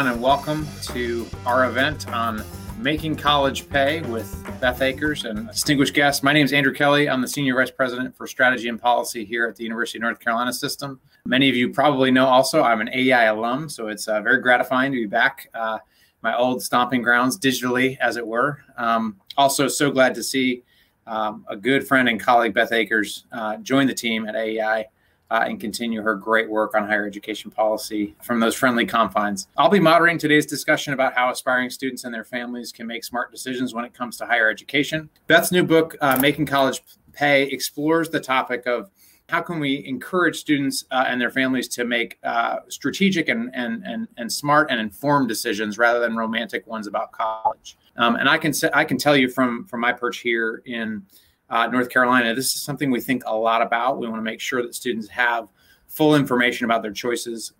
everyone, and welcome to our event on making college pay with Beth Akers and distinguished guests. My name is Andrew Kelly. I'm the Senior Vice President for Strategy and Policy here at the University of North Carolina System. Many of you probably know also I'm an AEI alum, so it's uh, very gratifying to be back. Uh, my old stomping grounds digitally, as it were. Um, also, so glad to see um, a good friend and colleague, Beth Akers, uh, join the team at AEI uh, and continue her great work on higher education policy from those friendly confines. I'll be moderating today's discussion about how aspiring students and their families can make smart decisions when it comes to higher education. Beth's new book, uh, Making College Pay, explores the topic of how can we encourage students uh, and their families to make uh, strategic and, and, and, and smart and informed decisions rather than romantic ones about college. Um, and I can I can tell you from from my perch here in uh, North Carolina, this is something we think a lot about. We want to make sure that students have full information about their choices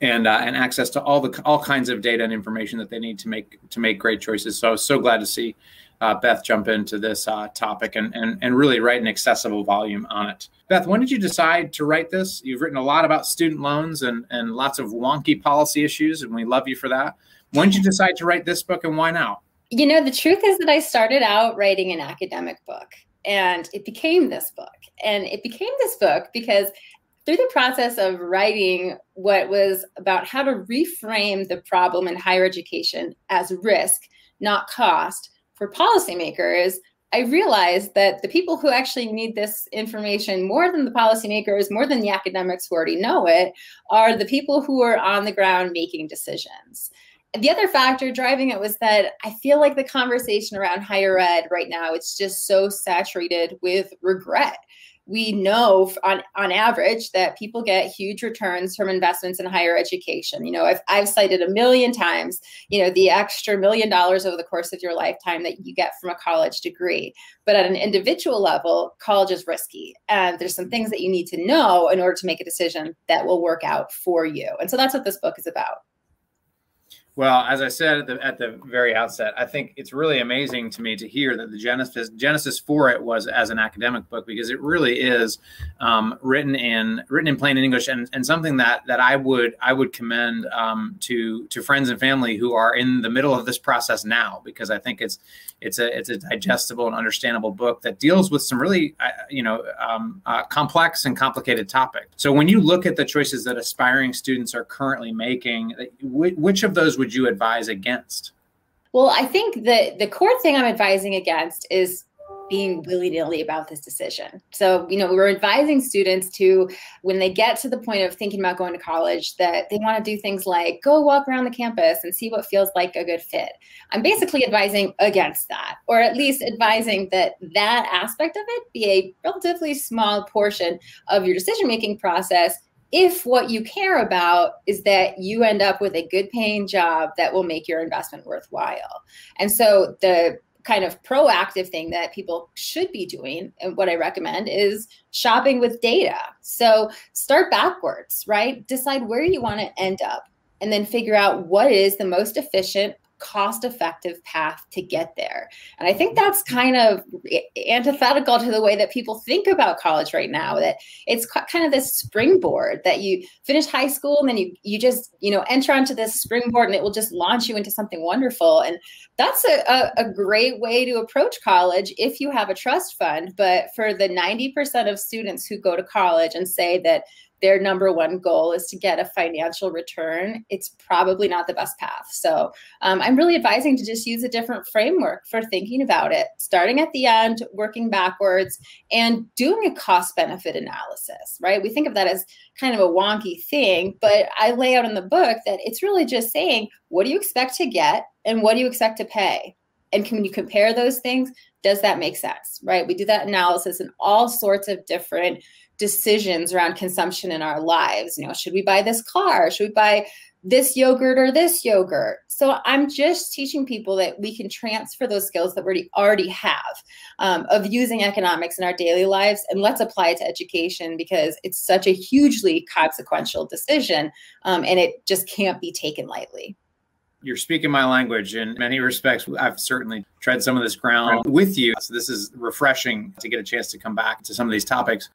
and uh, and access to all the all kinds of data and information that they need to make to make great choices. So I was so glad to see uh, Beth jump into this uh, topic and, and and really write an accessible volume on it. Beth, when did you decide to write this? You've written a lot about student loans and and lots of wonky policy issues, and we love you for that. When did you decide to write this book, and why now? You know, the truth is that I started out writing an academic book and it became this book. And it became this book because through the process of writing what was about how to reframe the problem in higher education as risk, not cost, for policymakers, I realized that the people who actually need this information more than the policymakers, more than the academics who already know it, are the people who are on the ground making decisions the other factor driving it was that I feel like the conversation around higher ed right now it's just so saturated with regret. We know on on average that people get huge returns from investments in higher education. You know, I've, I've cited a million times, you know, the extra million dollars over the course of your lifetime that you get from a college degree. But at an individual level, college is risky, and there's some things that you need to know in order to make a decision that will work out for you. And so that's what this book is about. Well, as I said at the, at the very outset, I think it's really amazing to me to hear that the genesis genesis for it was as an academic book because it really is um, written in written in plain English and, and something that that I would I would commend um, to to friends and family who are in the middle of this process now because I think it's it's a it's a digestible and understandable book that deals with some really uh, you know um, uh, complex and complicated topics. So when you look at the choices that aspiring students are currently making, which of those would you advise against? Well, I think the the core thing I'm advising against is being willy nilly about this decision. So, you know, we're advising students to, when they get to the point of thinking about going to college, that they want to do things like go walk around the campus and see what feels like a good fit. I'm basically advising against that, or at least advising that that aspect of it be a relatively small portion of your decision making process if what you care about is that you end up with a good paying job that will make your investment worthwhile. And so the kind of proactive thing that people should be doing and what i recommend is shopping with data so start backwards right decide where you want to end up and then figure out what is the most efficient cost effective path to get there. And I think that's kind of antithetical to the way that people think about college right now that it's kind of this springboard that you finish high school and then you you just, you know, enter onto this springboard and it will just launch you into something wonderful. And that's a, a, a great way to approach college if you have a trust fund. But for the 90% of students who go to college and say that their number one goal is to get a financial return, it's probably not the best path. So um, I'm really advising to just use a different framework for thinking about it, starting at the end, working backwards, and doing a cost benefit analysis, right? We think of that as kind of a wonky thing, but I lay out in the book that it's really just saying, what do you expect to get and what do you expect to pay? And can you compare those things? Does that make sense? Right? We do that analysis in all sorts of different decisions around consumption in our lives. You know, should we buy this car? Should we buy this yogurt or this yogurt? So I'm just teaching people that we can transfer those skills that we already have um, of using economics in our daily lives, and let's apply it to education because it's such a hugely consequential decision, um, and it just can't be taken lightly you're speaking my language in many respects. I've certainly tread some of this ground with you. So this is refreshing to get a chance to come back to some of these topics.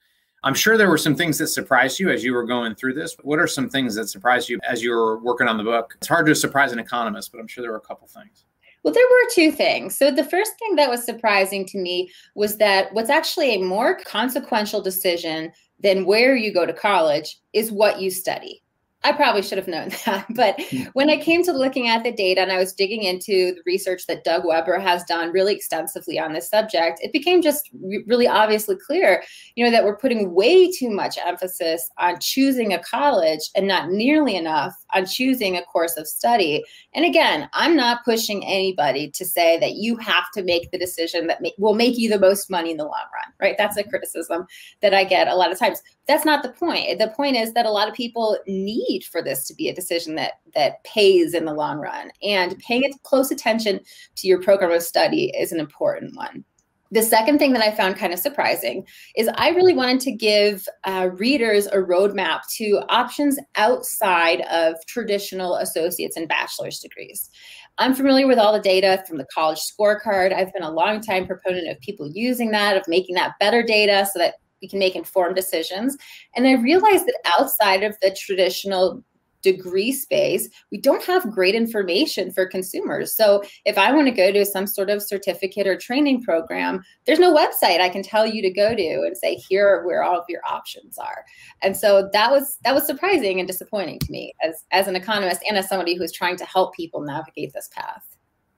I'm sure there were some things that surprised you as you were going through this. What are some things that surprised you as you were working on the book? It's hard to surprise an economist, but I'm sure there were a couple things. Well, there were two things. So, the first thing that was surprising to me was that what's actually a more consequential decision than where you go to college is what you study. I probably should have known that. But hmm. when I came to looking at the data and I was digging into the research that Doug Webber has done really extensively on this subject, it became just really obviously clear, you know, that we're putting way too much emphasis on choosing a college and not nearly enough on choosing a course of study. And again, I'm not pushing anybody to say that you have to make the decision that will make you the most money in the long run, right? That's a criticism that I get a lot of times. That's not the point. The point is that a lot of people need for this to be a decision that that pays in the long run. And paying close attention to your program of study is an important one. The second thing that I found kind of surprising is I really wanted to give uh, readers a roadmap to options outside of traditional associates and bachelor's degrees. I'm familiar with all the data from the college scorecard. I've been a long time proponent of people using that, of making that better data so that we can make informed decisions. And I realized that outside of the traditional degree space, we don't have great information for consumers. So if I want to go to some sort of certificate or training program, there's no website I can tell you to go to and say here are where all of your options are. And so that was that was surprising and disappointing to me as as an economist and as somebody who's trying to help people navigate this path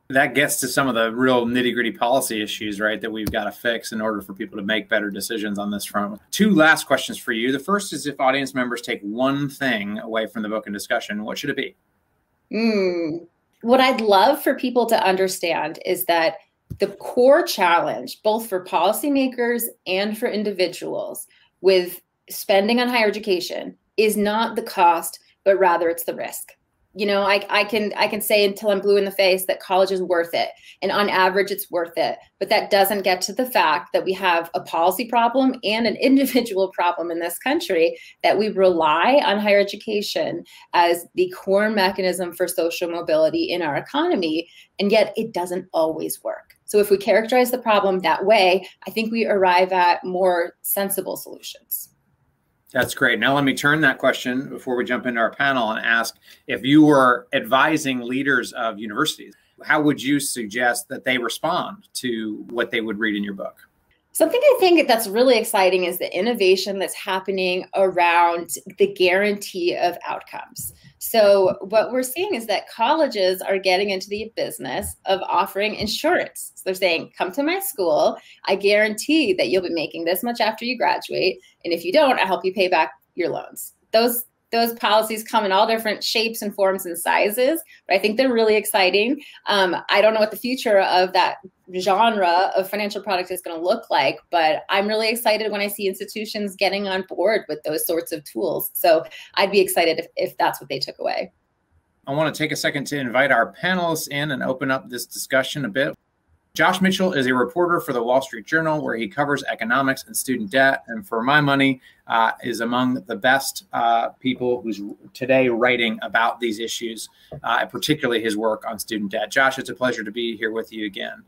that gets to some of the real nitty gritty policy issues, right, that we've got to fix in order for people to make better decisions on this front. Two last questions for you. The first is if audience members take one thing away from the book and discussion, what should it be? Mm. What I'd love for people to understand is that the core challenge, both for policymakers and for individuals, with spending on higher education is not the cost, but rather it's the risk you know I, I can i can say until i'm blue in the face that college is worth it. And on average it's worth it. But that doesn't get to the fact that we have a policy problem and an individual problem in this country that we rely on higher education as the core mechanism for social mobility in our economy. And yet it doesn't always work. So if we characterize the problem that way i think we arrive at more sensible solutions that's great. Now, let me turn that question before we jump into our panel and ask if you were advising leaders of universities, how would you suggest that they respond to what they would read in your book? Something I think that's really exciting is the innovation that's happening around the guarantee of outcomes. So, what we're seeing is that colleges are getting into the business of offering insurance. So, they're saying, Come to my school. I guarantee that you'll be making this much after you graduate. And if you don't, I'll help you pay back your loans. Those those policies come in all different shapes and forms and sizes, but I think they're really exciting. Um, I don't know what the future of that genre of financial product is going to look like, but I'm really excited when I see institutions getting on board with those sorts of tools. So I'd be excited if, if that's what they took away. I want to take a second to invite our panelists in and open up this discussion a bit. Josh Mitchell is a reporter for the Wall Street Journal, where he covers economics and student debt. And for my money, uh, is among the best uh, people who's today writing about these issues, uh, particularly his work on student debt. Josh, it's a pleasure to be here with you again.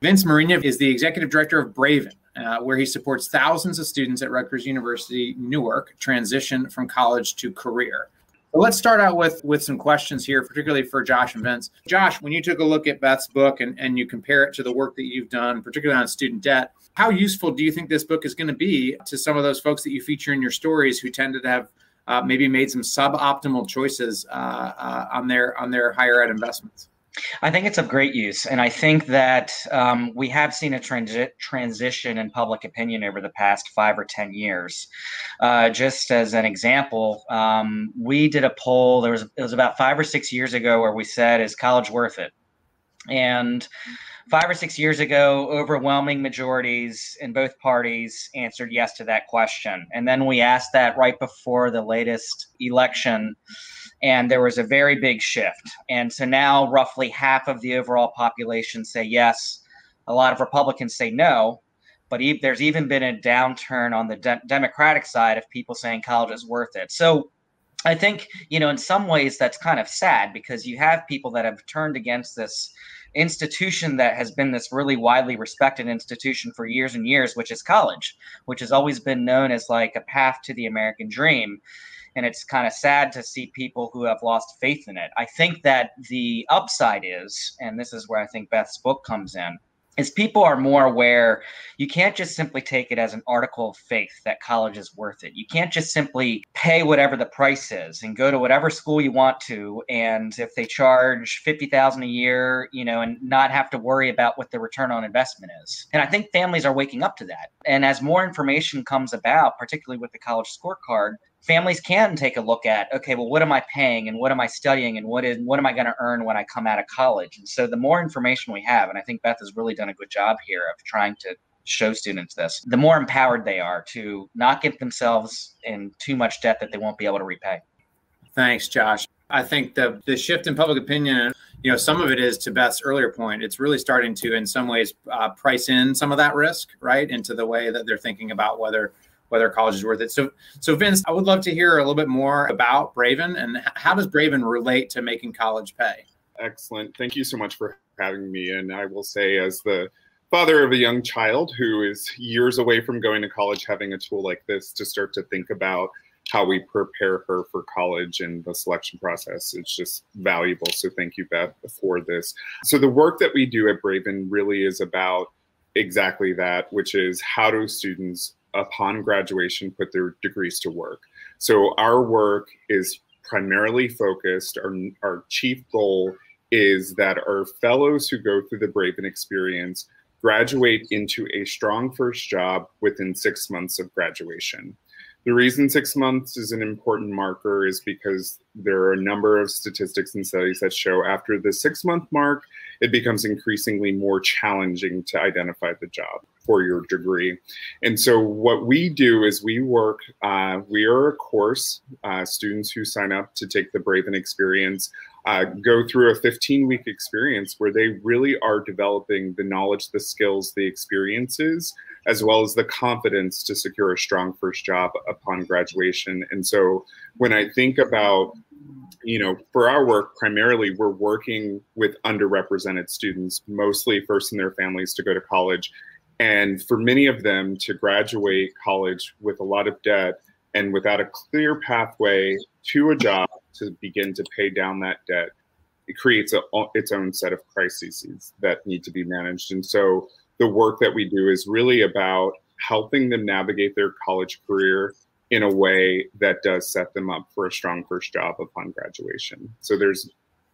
Vince Marinia is the executive director of Braven, uh, where he supports thousands of students at Rutgers University Newark transition from college to career let's start out with with some questions here, particularly for Josh and Vince. Josh, when you took a look at Beth's book and, and you compare it to the work that you've done, particularly on student debt, how useful do you think this book is going to be to some of those folks that you feature in your stories who tended to have uh, maybe made some suboptimal choices uh, uh, on their on their higher ed investments? I think it's of great use. And I think that um, we have seen a transi- transition in public opinion over the past five or 10 years. Uh, just as an example, um, we did a poll, there was, it was about five or six years ago, where we said, Is college worth it? And five or six years ago, overwhelming majorities in both parties answered yes to that question. And then we asked that right before the latest election and there was a very big shift. And so now, roughly half of the overall population say yes. A lot of Republicans say no. But e- there's even been a downturn on the de- Democratic side of people saying college is worth it. So I think, you know, in some ways that's kind of sad because you have people that have turned against this institution that has been this really widely respected institution for years and years, which is college, which has always been known as like a path to the American dream. And it's kind of sad to see people who have lost faith in it. I think that the upside is, and this is where I think Beth's book comes in, is people are more aware you can't just simply take it as an article of faith that college is worth it. You can't just simply pay whatever the price is and go to whatever school you want to and if they charge 50000 a year you know and not have to worry about what the return on investment is. And i think families are waking up to that. And as more information comes about particularly with the college scorecard families can take a look at okay well what am i paying and what am i studying and what is what am i going to earn when i come out of college? And so the more information we have and i think beth has really done a good job here of trying to show students this the more empowered they are to not get themselves in too much debt that they won't be able to repay. Thanks josh. I think the the shift in public opinion you know some of it is to beth's earlier point it's really starting to in some ways uh, price in some of that risk right into the way that they're thinking about whether whether college is worth it. So, so Vince, I would love to hear a little bit more about Braven and how does Braven relate to making college pay? Excellent. Thank you so much for having me. And I will say, as the father of a young child who is years away from going to college, having a tool like this to start to think about how we prepare her for college and the selection process it's just valuable so thank you beth for this so the work that we do at braven really is about exactly that which is how do students upon graduation put their degrees to work. So our work is primarily focused, our, our chief goal is that our fellows who go through the Braven experience graduate into a strong first job within six months of graduation. The reason six months is an important marker is because there are a number of statistics and studies that show after the six month mark, it becomes increasingly more challenging to identify the job for your degree. And so, what we do is we work, uh, we are a course, uh, students who sign up to take the Braven experience. Uh, go through a 15 week experience where they really are developing the knowledge, the skills, the experiences, as well as the confidence to secure a strong first job upon graduation. And so when I think about you know, for our work, primarily we're working with underrepresented students, mostly first in their families to go to college. And for many of them to graduate college with a lot of debt and without a clear pathway to a job to begin to pay down that debt, it creates a, its own set of crises that need to be managed. And so the work that we do is really about helping them navigate their college career in a way that does set them up for a strong first job upon graduation. So there's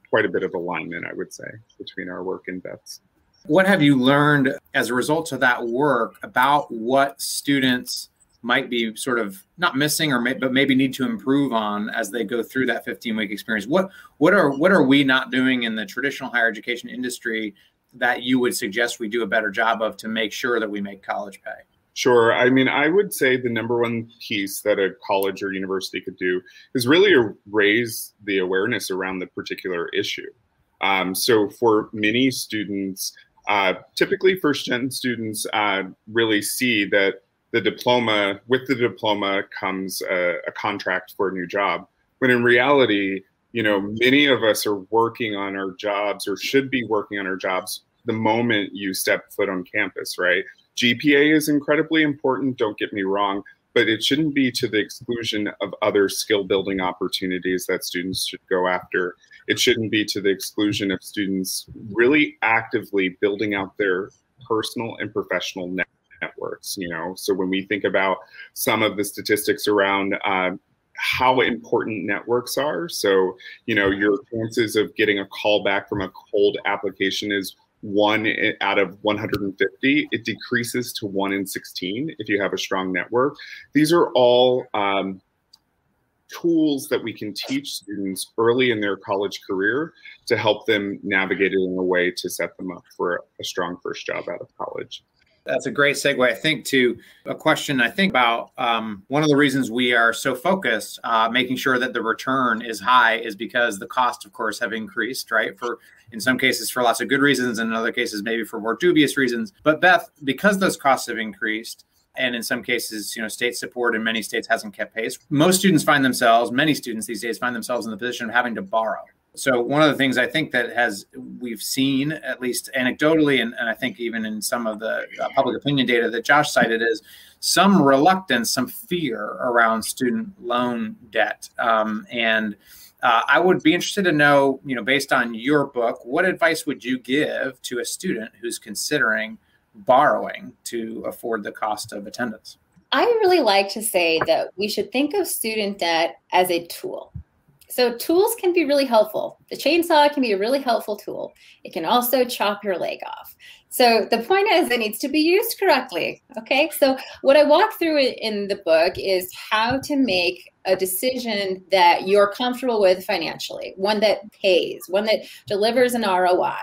quite a bit of alignment, I would say, between our work and Beth's. What have you learned as a result of that work about what students might be sort of not missing or may, but maybe need to improve on as they go through that 15 week experience what what are what are we not doing in the traditional higher education industry that you would suggest we do a better job of to make sure that we make college pay Sure. I mean, I would say the number one piece that a college or university could do is really raise the awareness around the particular issue. Um, so, for many students, uh, typically first gen students uh, really see that the diploma, with the diploma comes a, a contract for a new job. When in reality, you know, many of us are working on our jobs or should be working on our jobs the moment you step foot on campus, right? GPA is incredibly important, don't get me wrong, but it shouldn't be to the exclusion of other skill building opportunities that students should go after. It shouldn't be to the exclusion of students really actively building out their personal and professional networks. You know, so when we think about some of the statistics around uh, how important networks are, so you know, your chances of getting a call back from a cold application is one out of 150, it decreases to one in 16 if you have a strong network. These are all um, tools that we can teach students early in their college career to help them navigate it in a way to set them up for a strong first job out of college. That's a great segue, I think, to a question I think about. Um, one of the reasons we are so focused, uh, making sure that the return is high, is because the cost, of course, have increased, right? For in some cases for lots of good reasons, and in other cases maybe for more dubious reasons. But Beth, because those costs have increased, and in some cases, you know, state support in many states hasn't kept pace. Most students find themselves, many students these days find themselves in the position of having to borrow So one of the things I think that has we've seen, at least anecdotally, and, and I think even in some of the uh, public opinion data that Josh cited, is some reluctance, some fear around student loan debt. Um, and uh, I would be interested to know, you know, based on your book, what advice would you give to a student who's considering borrowing to afford the cost of attendance? I really like to say that we should think of student debt as a tool. So tools can be really helpful. The chainsaw can be a really helpful tool. It can also chop your leg off. So the point is it needs to be used correctly. Okay. So what I walk through in the book is how to make a decision that you're comfortable with financially, one that pays, one that delivers an ROI.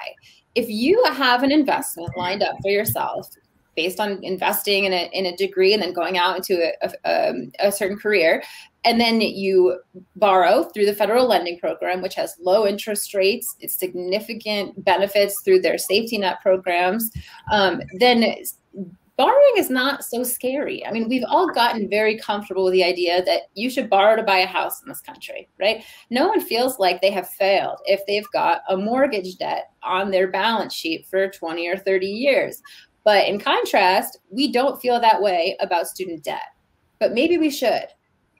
If you have an investment lined up for yourself based on investing in a, in a degree and then going out into a, a, um, a certain career, and then you borrow through the federal lending program, which has low interest rates, it's significant benefits through their safety net programs. Um, then borrowing is not so scary. I mean, we've all gotten very comfortable with the idea that you should borrow to buy a house in this country, right? No one feels like they have failed if they've got a mortgage debt on their balance sheet for 20 or 30 years. But in contrast, we don't feel that way about student debt. But maybe we should.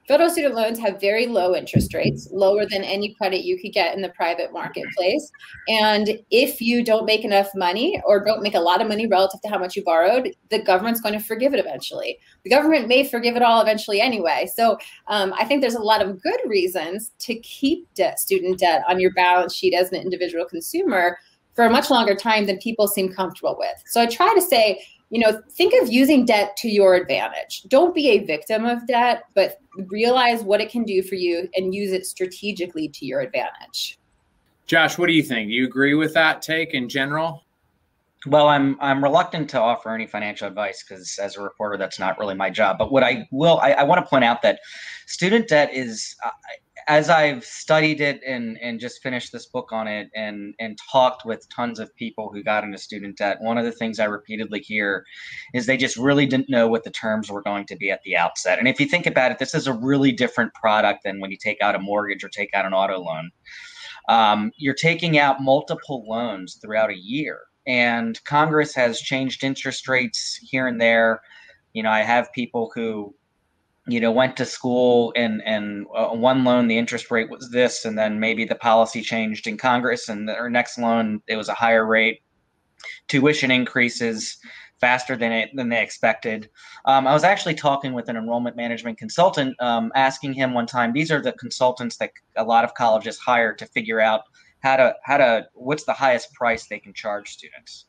Federal student loans have very low interest rates, lower than any credit you could get in the private marketplace. And if you don't make enough money or don't make a lot of money relative to how much you borrowed, the government's going to forgive it eventually. The government may forgive it all eventually anyway. So um, I think there's a lot of good reasons to keep debt, student debt on your balance sheet as an individual consumer for a much longer time than people seem comfortable with. So I try to say, you know, think of using debt to your advantage. Don't be a victim of debt, but realize what it can do for you and use it strategically to your advantage. Josh, what do you think? Do you agree with that take in general? Well, I'm I'm reluctant to offer any financial advice because as a reporter, that's not really my job. But what I will, I, I want to point out that student debt is, uh, as I've studied it and and just finished this book on it and and talked with tons of people who got into student debt, one of the things I repeatedly hear is they just really didn't know what the terms were going to be at the outset. And if you think about it, this is a really different product than when you take out a mortgage or take out an auto loan. Um, you're taking out multiple loans throughout a year, and Congress has changed interest rates here and there. You know, I have people who you know went to school and and uh, one loan the interest rate was this and then maybe the policy changed in congress and our next loan it was a higher rate. Tuition increases faster than it than they expected. Um, i was actually talking with an enrollment management consultant um, asking him one time these are the consultants that a lot of colleges hire to figure out how to how to what's the highest price they can charge students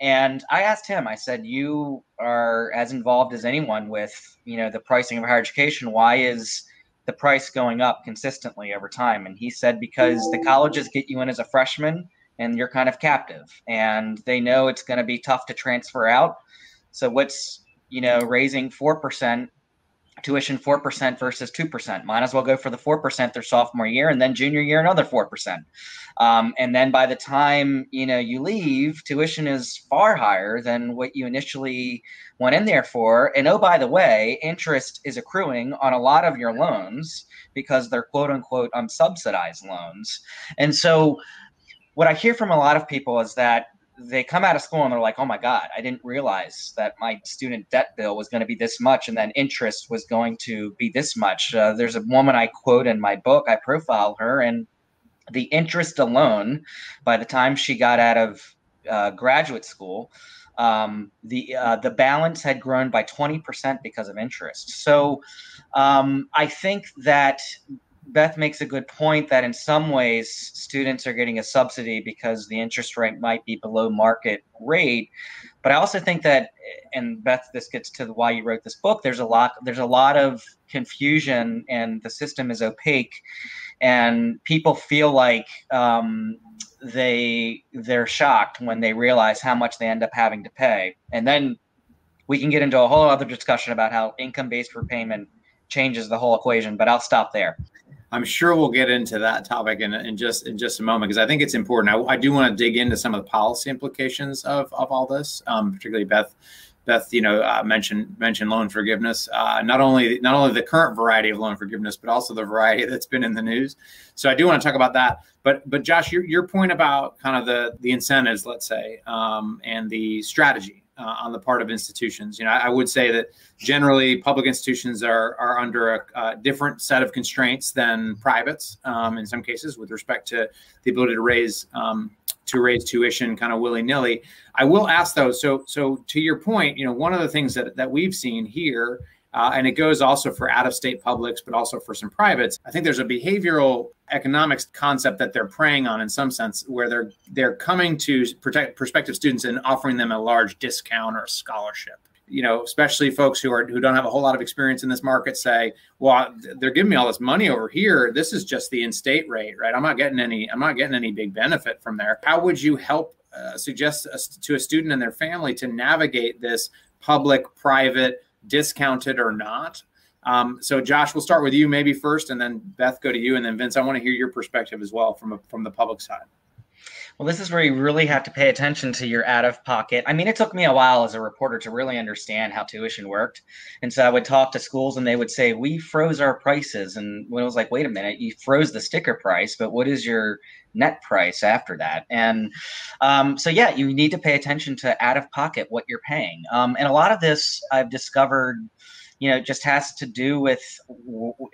and I asked him, I said, you are as involved as anyone with, you know, the pricing of higher education. Why is the price going up consistently over time? And he said, because the colleges get you in as a freshman and you're kind of captive and they know it's going to be tough to transfer out. So what's, you know, raising 4% tuition 4% versus 2%. Might as well go for the 4% their sophomore year and then junior year another 4%. Um, and then by the time you know you leave, tuition is far higher than what you initially went in there for. And oh, by the way, interest is accruing on a lot of your loans because they're quote unquote unsubsidized loans. And so what I hear from a lot of people is that they come out of school and they're like, oh my God, I didn't realize that my student debt bill was going to be this much and then interest was going to be this much. Uh, there's a woman I quote in my book, I profile her, and the interest alone, by the time she got out of uh, graduate school, um, the uh, the balance had grown by 20% because of interest. So um, I think that Beth makes a good point that in some ways students are getting a subsidy because the interest rate might be below market rate. But I also think that, and Beth, this gets to why you wrote this book. There's a lot. There's a lot of confusion, and the system is opaque, and people feel like um, they they're shocked when they realize how much they end up having to pay, and then we can get into a whole other discussion about how income-based repayment changes the whole equation. But I'll stop there. I'm sure we'll get into that topic in, in just in just a moment because I think it's important. I, I, do want to dig into some of the policy implications of, of all this, um, particularly Beth Beth, you know, uh, mentioned mentioned loan forgiveness. Uh, not only not only the current variety of loan forgiveness, but also the variety that's been in the news. So I do want to talk about that. But but Josh, your, your point about kind of the the incentives, let's say, um, and the strategy uh, on the part of institutions. You know, I, I, would say that generally public institutions are are under a, a different set of constraints than privates um, in some cases with respect to the ability to raise um, to raise tuition kind of willy nilly. I will ask though. So so to your point, you know, one of the things that that we've seen here. Uh, and it goes also for out of state publics, but also for some privates. I think there's a behavioral economics concept that they're preying on in some sense, where they're they're coming to protect prospective students and offering them a large discount or scholarship. You know, especially folks who are who don't have a whole lot of experience in this market say, "Well, they're giving me all this money over here. This is just the in-state rate, right? I'm not getting any. I'm not getting any big benefit from there." How would you help uh, suggest a, to a student and their family to navigate this public-private, discounted or not? Um, so, Josh, we'll start with you maybe first, and then Beth, go to you, and then Vince. I want to hear your perspective as well from a, from the public side. Well, this is where you really have to pay attention to your out of pocket. I mean, it took me a while as a reporter to really understand how tuition worked. And so I would talk to schools and they would say, We froze our prices. And when I was like, Wait a minute, you froze the sticker price, but what is your net price after that? And um, so, yeah, you need to pay attention to out of pocket what you're paying. Um, and a lot of this I've discovered you know, just has to do with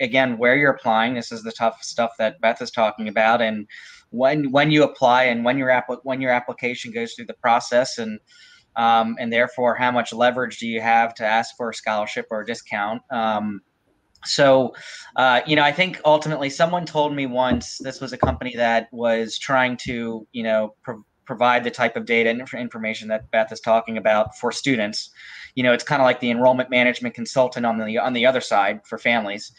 again where you're applying. This is the tough stuff that Beth is talking about, and when when you apply and when your app when your application goes through the process, and um, and therefore how much leverage do you have to ask for a scholarship or a discount. Um, so, uh, you know, I think ultimately someone told me once this was a company that was trying to, you know, pro- provide the type of data and information that Beth is talking about for students you know, it's kind of like the enrollment management consultant on the on the other side for families.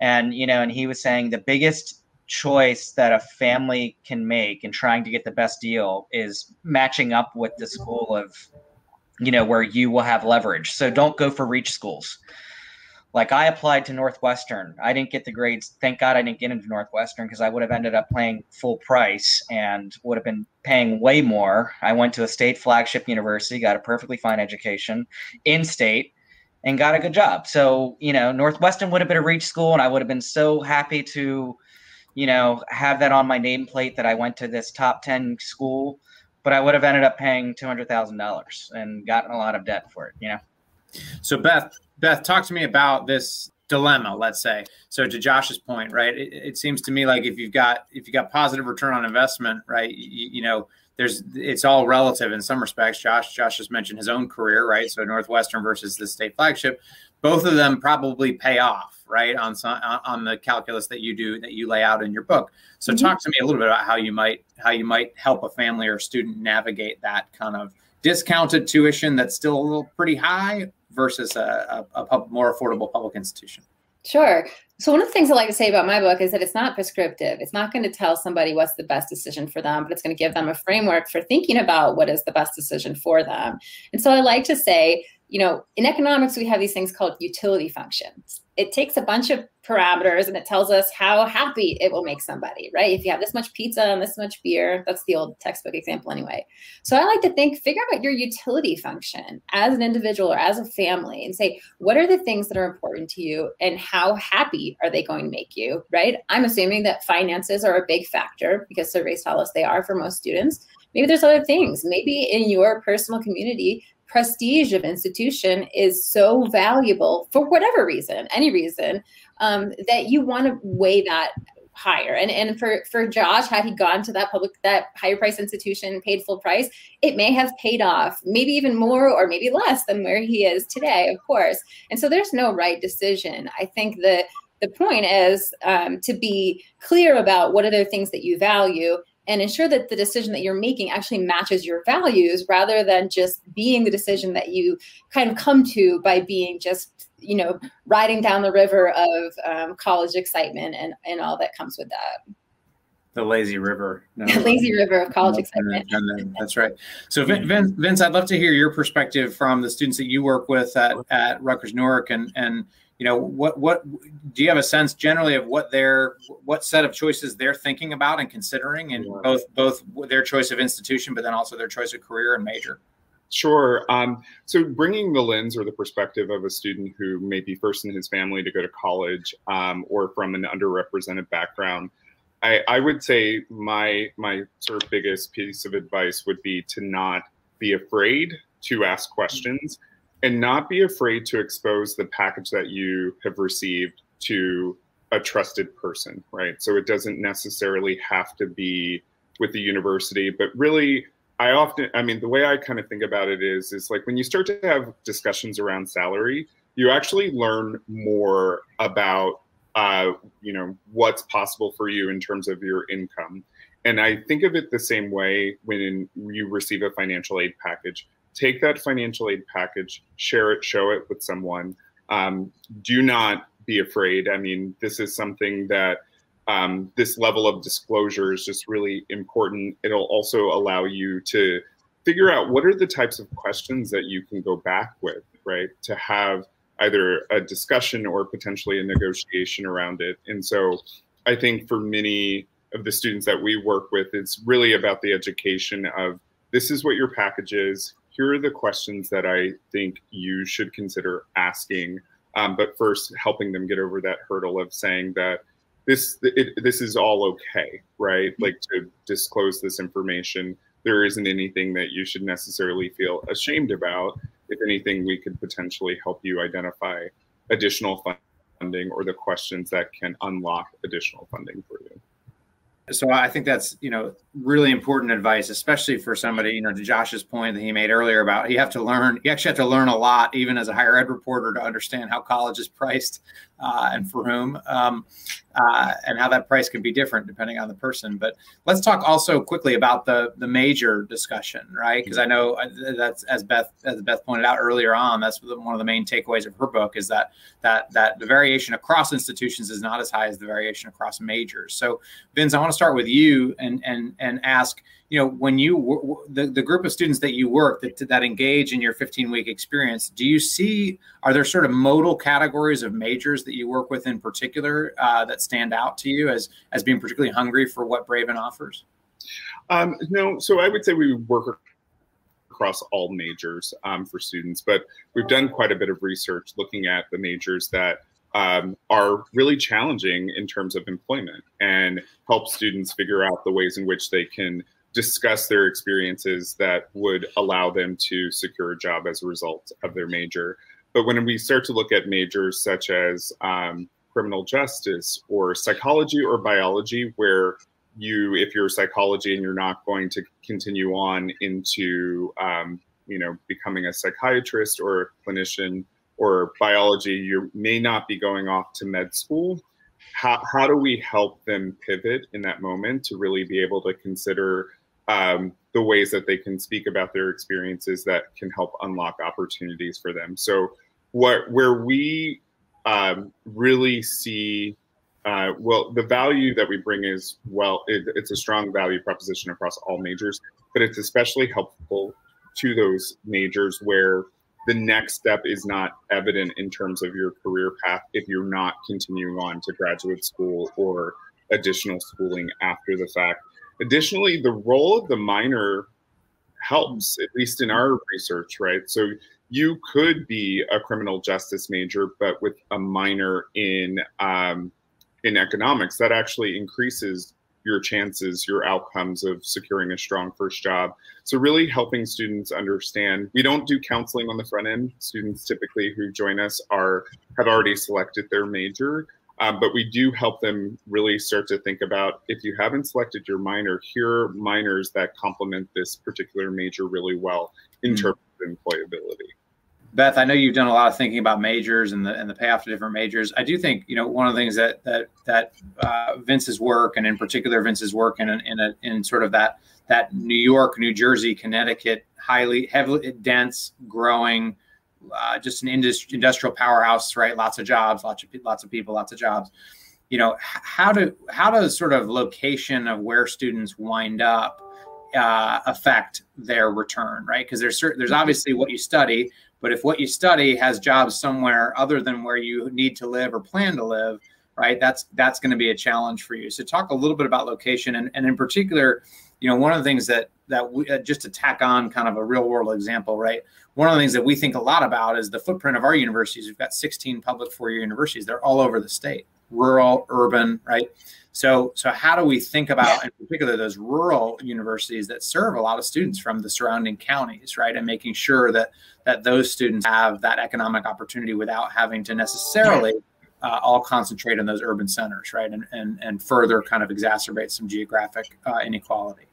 And you know, and he was saying the biggest choice that a family can make in trying to get the best deal is matching up with the school of you know where you will have leverage. So don't go for reach schools like I applied to Northwestern. I didn't get the grades. Thank God I didn't get into Northwestern because I would have ended up paying full price and would have been paying way more. I went to a state flagship university, got a perfectly fine education in state, and got a good job. So, you know, Northwestern would have been a reach school, and I would have been so happy to, you know, have that on my nameplate that I went to this top 10 school, but I would have ended up paying $200,000 and gotten a lot of debt for it, you know? So, Beth, Beth, talk to me about this dilemma. Let's say so. To Josh's point, right? It, it seems to me like if you've got if you got positive return on investment, right? You, you, know, there's it's all relative in some respects. Josh, Josh just mentioned his own career, right? So Northwestern versus the state flagship, both of them probably pay off, right? On some on the calculus that you do that you lay out in your book. So mm-hmm. talk to me a little bit about how you might how you might help a family or student navigate that kind of discounted tuition that's still a little pretty high versus a, a, a more affordable public institution? Sure. So one of the things I like to say about my book is that it's not prescriptive. It's not going to tell somebody what's the best decision for them, but it's going to give them a framework for thinking about what is the best decision for them. And so I like to say you know, in economics, we have these things called utility functions. It takes a bunch of parameters and it tells us how happy it will make somebody, right? If you have this much pizza and this much beer, that's the old textbook example anyway. So I like to think, figure out your utility function as an individual or as a family and say, what are the things that are important to you and how happy are they going to make you, right? I'm assuming that finances are a big factor because surveys tell us they are for most students. Maybe there's other things. Maybe in your personal community, prestige of institution is so valuable for whatever reason, any reason, um, that you want to weigh that higher. And and for for Josh, had he gone to that public that higher price institution, paid full price, it may have paid off, maybe even more or maybe less than where he is today, of course. And so there's no right decision. I think that the point is um, to be clear about what are the things that you value and ensure that the decision that you're making actually matches your values rather than just being the decision that you kind of come to by being just you know riding down the river of um, college excitement and and all that comes with that. The lazy river. No, lazy river of college excitement. that's right. So vince, vince i'd love to hear your perspective from the students that you work with at, at rutgers newark and and you know what what do you have a sense generally of what their what set of choices they're thinking about and considering and yeah. both both their choice of institution but then also their choice of career and major Sure. Um, so, bringing the lens or the perspective of a student who may be first in his family to go to college um, or from an underrepresented background, I, I, would say my my sort of biggest piece of advice would be to not be afraid to ask questions and not be afraid to expose the package that you have received to a trusted person, right? So it doesn't necessarily have to be with the university, but really I often, I mean, the way I kind of think about it is, is like when you start to have discussions around salary, you actually learn more about, uh, you know, what's possible for you in terms of your income. And I think of it the same way when you receive a financial aid package. Take that financial aid package, share it, show it with someone. Um, do not be afraid. I mean, this is something that um, this level of disclosure is just really important. It'll also allow you to figure out what are the types of questions that you can go back with, right? To have either a discussion or potentially a negotiation around it. And so I think for many of the students that we work with, it's really about the education of this is what your package is. Here are the questions that I think you should consider asking. Um, but first, helping them get over that hurdle of saying that this it, this is all okay, right? Mm-hmm. Like to disclose this information. There isn't anything that you should necessarily feel ashamed about. If anything, we could potentially help you identify additional funding or the questions that can unlock additional funding for you so I think that's you know really important advice, especially for somebody you know to Josh's point that he made earlier about you have to learn. You actually have to learn a lot, even as a higher ed reporter, to understand how college is priced uh, and for whom, um, uh, and how that price can be different depending on the person. But let's talk also quickly about the the major discussion, right? Because I know uh, that's as Beth as Beth pointed out earlier on. That's one of the main takeaways of her book is that that that the variation across institutions is not as high as the variation across majors. So Vince, I want to start with you and and and ask you know when you the, the group of students that you work that that engage in your 15 week experience do you see are there sort of modal categories of majors that you work with in particular uh, that stand out to you as as being particularly hungry for what braven offers? Um, no. So i would say we work across all majors um, for students but we've done quite a bit of research looking at the majors that um, are really challenging in terms of employment and help students figure out the ways in which they can discuss their experiences that would allow them to secure a job as a result of their major. But when we start to look at majors such as um, criminal justice or psychology or biology, where you, if you're psychology and you're not going to continue on into, um, you know, becoming a psychiatrist or a clinician, or biology, you may not be going off to med school. How, how do we help them pivot in that moment to really be able to consider um, the ways that they can speak about their experiences that can help unlock opportunities for them? So, what where we um, really see uh, well, the value that we bring is well, it, it's a strong value proposition across all majors, but it's especially helpful to those majors where the next step is not evident in terms of your career path if you're not continuing on to graduate school or additional schooling after the fact. Additionally, the role of the minor helps, at least in our research, right? So you could be a criminal justice major, but with a minor in um, in economics, that actually increases your chances, your outcomes of securing a strong first job. So really helping students understand. We don't do counseling on the front end. Students typically who join us are have already selected their major. Um, but we do help them really start to think about if you haven't selected your minor, here are minors that complement this particular major really well in mm-hmm. terms of employability. Beth, I know you've done a lot of thinking about majors and the and the payoff to different majors. I do think you know one of the things that that that uh, Vince's work and in particular Vince's work in in a, in sort of that that New York, New Jersey, Connecticut, highly heavily dense, growing, uh, just an industri- industrial powerhouse, right? Lots of jobs, lots of lots of people, lots of jobs. You know how do how does sort of location of where students wind up uh, affect their return, right? Because there's certain, there's obviously what you study, but if what you study has jobs somewhere other than where you need to live or plan to live, right, that's that's going to be a challenge for you. So talk a little bit about location and, and in particular, you know, one of the things that that we, uh, just to tack on kind of a real world example, right? One of the things that we think a lot about is the footprint of our universities. We've got 16 public four year universities. They're all over the state, rural, urban, right? So, so how do we think about, in particular, those rural universities that serve a lot of students from the surrounding counties, right? And making sure that that those students have that economic opportunity without having to necessarily uh, all concentrate in those urban centers, right? And and and further kind of exacerbate some geographic uh, inequality.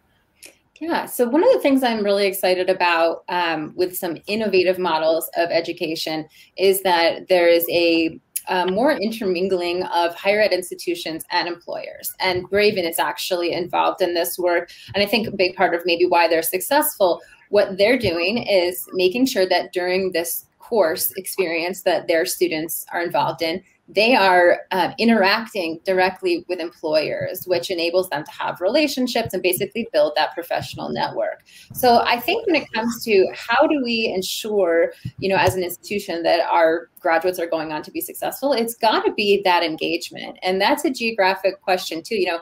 Yeah. So one of the things I'm really excited about um, with some innovative models of education is that there is a uh, more intermingling of higher ed institutions and employers. And Braven is actually involved in this work. And I think a big part of maybe why they're successful, what they're doing is making sure that during this course experience that their students are involved in, they are um, interacting directly with employers, which enables them to have relationships and basically build that professional network. So I think when it comes to how do we ensure, you know, as an institution that our graduates are going on to be successful, it's got to be that engagement. And that's a geographic question too. You know,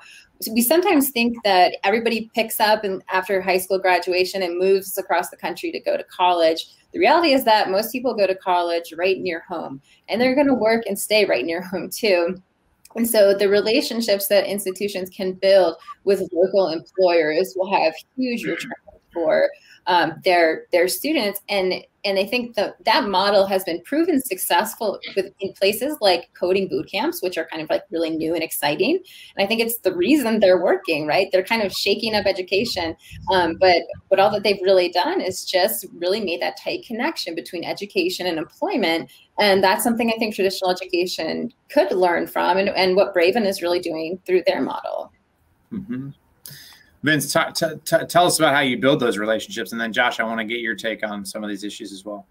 we sometimes think that everybody picks up and after high school graduation and moves across the country to go to college the reality is that most people go to college right near home and they're going to work and stay right near home too. And so the relationships that institutions can build with local employers will have huge returns for um, their their students. And and I think that that model has been proven successful with, in places like coding boot camps, which are kind of like really new and exciting. And I think it's the reason they're working, right? They're kind of shaking up education, um, but but all that they've really done is just really made that tight connection between education and employment, and that's something I think traditional education could learn from, and, and what Braven is really doing through their model. Mm-hmm. Vince, t- t- t- tell us about how you build those relationships, and then Josh, I want to get your take on some of these issues as well.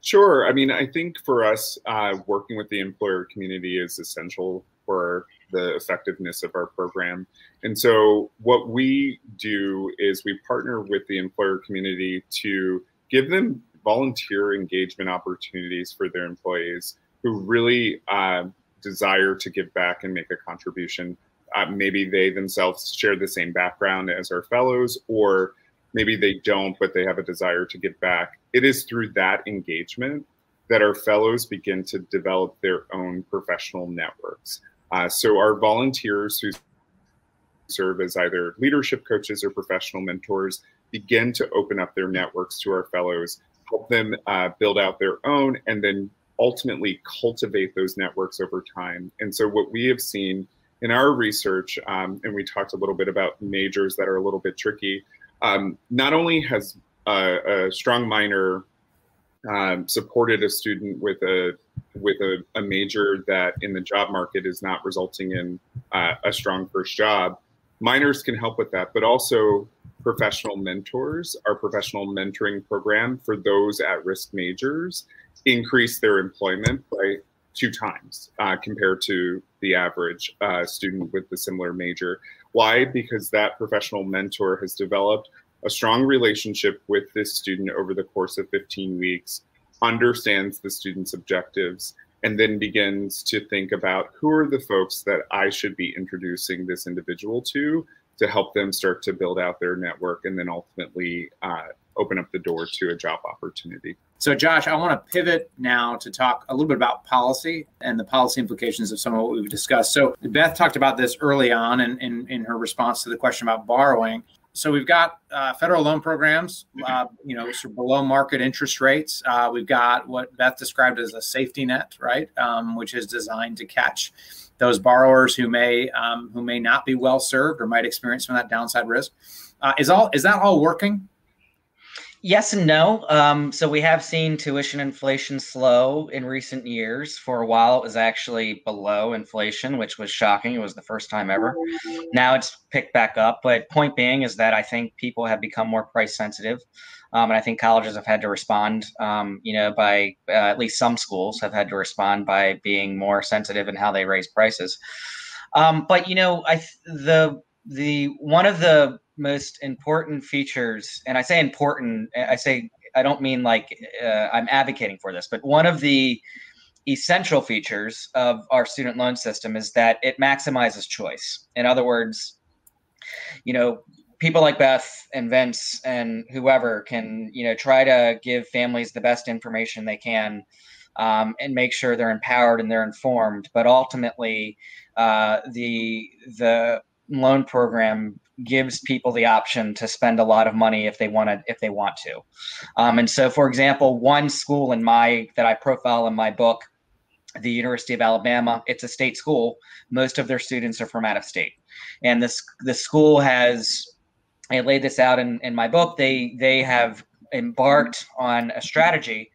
Sure. I mean, I think for us, uh, working with the employer community is essential for the effectiveness of our program. And so, what we do is we partner with the employer community to give them volunteer engagement opportunities for their employees who really uh, desire to give back and make a contribution uh, maybe they themselves share the same background as our fellows, or maybe they don't, but they have a desire to give back. It is through that engagement that our fellows begin to develop their own professional networks. Uh, so, our volunteers who serve as either leadership coaches or professional mentors begin to open up their networks to our fellows, help them uh, build out their own, and then ultimately cultivate those networks over time. And so, what we have seen in our research, um, and we talked a little bit about majors that are a little bit tricky. Um, not only has a, a strong minor um, supported a student with a with a, a, major that in the job market is not resulting in uh, a strong first job, minors can help with that, but also professional mentors, our professional mentoring program for those at risk majors, increase their employment by two times uh, compared to the average uh, student with the similar major. Why? Because that professional mentor has developed a strong relationship with this student over the course of 15 weeks, understands the student's objectives, and then begins to think about who are the folks that I should be introducing this individual to to help them start to build out their network and then ultimately uh, open up the door to a job opportunity. So, Josh, I want to pivot now to talk a little bit about policy and the policy implications of some of what we've discussed. So, Beth talked about this early on in, in, in her response to the question about borrowing. So, we've got uh, federal loan programs, uh, you know, sort of below market interest rates. Uh, we've got what Beth described as a safety net, right, um, which is designed to catch those borrowers who may um, who may not be well served or might experience some of that downside risk. Uh, is all is that all working? Yes and no. Um, so we have seen tuition inflation slow in recent years. For a while, it was actually below inflation, which was shocking. It was the first time ever. Now it's picked back up. But point being is that I think people have become more price sensitive. Um, and I think colleges have had to respond, um, you know, by uh, at least some schools have had to respond by being more sensitive in how they raise prices. Um, but you know, I the the one of the most important features, and I say important, I say I don't mean like uh, I'm advocating for this, but one of the essential features of our student loan system is that it maximizes choice. In other words, you know, people like Beth and Vince and whoever can, you know, try to give families the best information they can um, and make sure they're empowered and they're informed. But ultimately, uh, the the loan program gives people the option to spend a lot of money if they want to if they want to. Um, and so, for example, one school in my that I profile in my book, the University of Alabama, it's a state school. Most of their students are from out of state, and this the school has. I laid this out in, in my book. They they have embarked on a strategy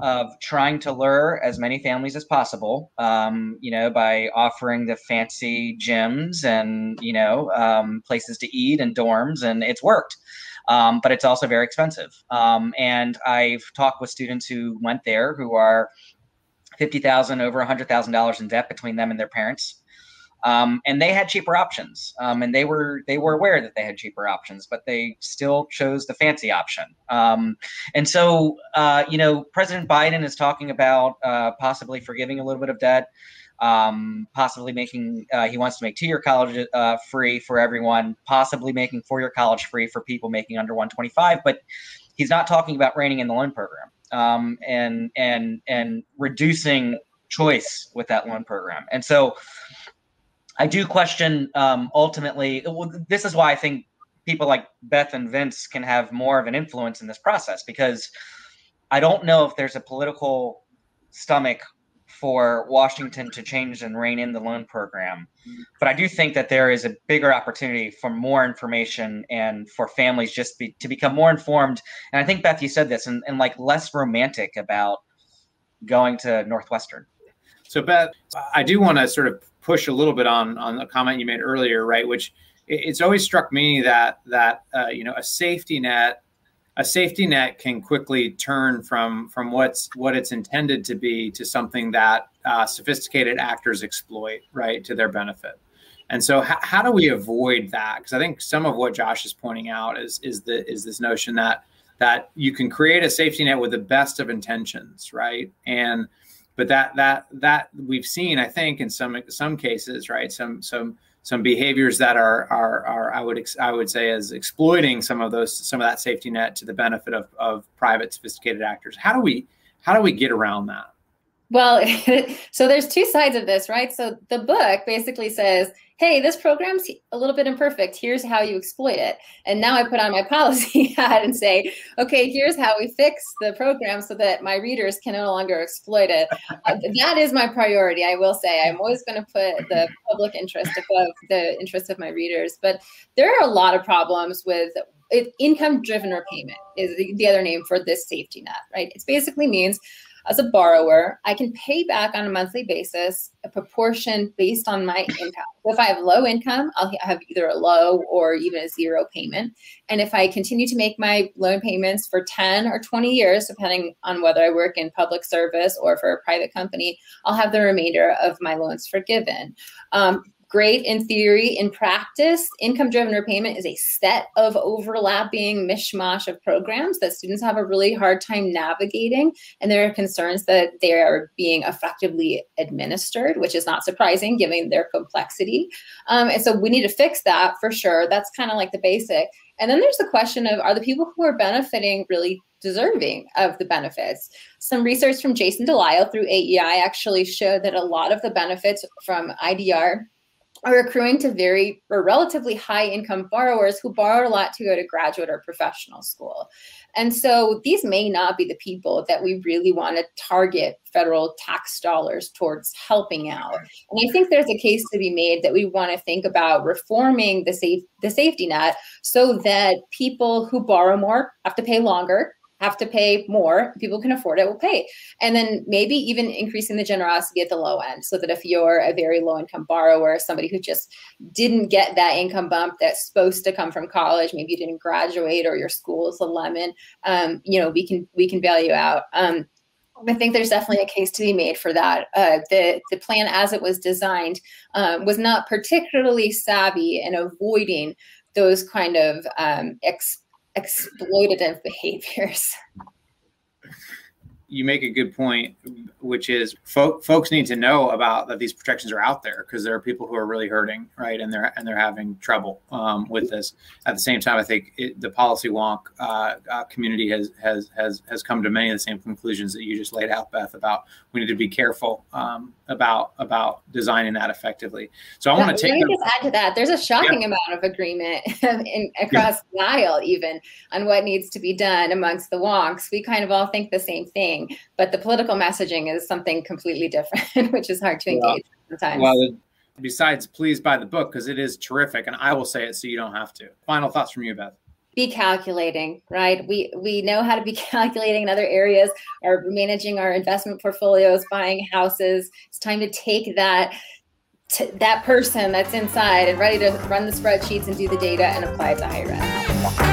of trying to lure as many families as possible, um, you know, by offering the fancy gyms and, you know, um, places to eat and dorms, and it's worked. Um, but it's also very expensive. Um, and I've talked with students who went there who are fifty thousand over a hundred thousand dollars in debt between them and their parents um, and they had cheaper options. Um, and they were they were aware that they had cheaper options but they still chose the fancy option. Um, and so uh, you know president biden is talking about uh, possibly forgiving a little bit of debt um, possibly making uh, he wants to make two-year college uh, free for everyone possibly making four-year college free for people making under 125 but he's not talking about reining in the loan program um, and and and reducing choice with that loan program. And so I do question um, ultimately. Well, this is why I think people like Beth and Vince can have more of an influence in this process because I don't know if there's a political stomach for Washington to change and rein in the loan program. But I do think that there is a bigger opportunity for more information and for families just be, to become more informed. And I think Beth, you said this, and, and like less romantic about going to Northwestern. So Beth, I do want to sort of push a little bit on on a comment you made earlier, right? Which it's always struck me that that uh, you know a safety net a safety net can quickly turn from from what's what it's intended to be to something that uh, sophisticated actors exploit right to their benefit and so how, how do we avoid that because i think some of what josh is pointing out is is the is this notion that that you can create a safety net with the best of intentions right and but that that that we've seen, I think, in some some cases, right, some some some behaviors that are are are I would I would say as exploiting some of those some of that safety net to the benefit of of private sophisticated actors. How do we how do we get around that? Well, so there's two sides of this, right? So the book basically says hey, this program's a little bit imperfect. Here's how you exploit it. And now I put on my policy hat and say, okay, here's how we fix the program so that my readers can no longer exploit it. Uh, that is my priority, I will say. I'm always going to put the public interest above the interest of my readers. But there are a lot of problems with income driven repayment is the, the other name for this safety net, right? It basically means as a borrower, I can pay back on a monthly basis a proportion based on my income. So if I have low income, I'll have either a low or even a zero payment. And if I continue to make my loan payments for 10 or 20 years, depending on whether I work in public service or for a private company, I'll have the remainder of my loans forgiven. Um, great in theory. In practice, income driven repayment is a set of overlapping mishmash of programs that students have a really hard time navigating. And there are concerns that they are being effectively administered, which is not surprising given their complexity. Um, and so we need to fix that for sure. That's kind of like the basic. And then there's the question of are the people who are benefiting really deserving of the benefits? Some research from Jason Delisle through AEI actually showed that a lot of the benefits from IDR are accruing to very or relatively high income borrowers who borrowed a lot to go to graduate or professional school. And so these may not be the people that we really want to target federal tax dollars towards helping out. And I think there's a case to be made that we want to think about reforming the safe the safety net so that people who borrow more have to pay longer have to pay more. People can afford it, will pay. And then maybe even increasing the generosity at the low end so that if you're a very low income borrower, somebody who just didn't get that income bump that's supposed to come from college, maybe you didn't graduate or your school is a lemon, um, you know, we can we can bail you out. Um, I think there's definitely a case to be made for that. Uh, the the plan as it was designed um, was not particularly savvy in avoiding those kind of um, ex- exploitative behaviors. You make a good point, which is fo- folks need to know about that these protections are out there because there are people who are really hurting, right, and they're and they're having trouble um, with this. At the same time, I think it, the policy wonk uh, uh, community has has has has come to many of the same conclusions that you just laid out, Beth. About we need to be careful um, about about designing that effectively. So I want to take. Let just add to that. There's a shocking yeah. amount of agreement in, across yeah. the aisle, even on what needs to be done amongst the wonks. We kind of all think the same thing, but the political messaging is something completely different, which is hard to engage well, sometimes. Well, besides, please buy the book because it is terrific, and I will say it so you don't have to. Final thoughts from you, Beth? Be calculating right? We we know how to be calculating in other areas or managing our investment portfolios buying houses. It's time to take that to that person that's inside and ready to run the spreadsheets and do the data and apply it to higher ed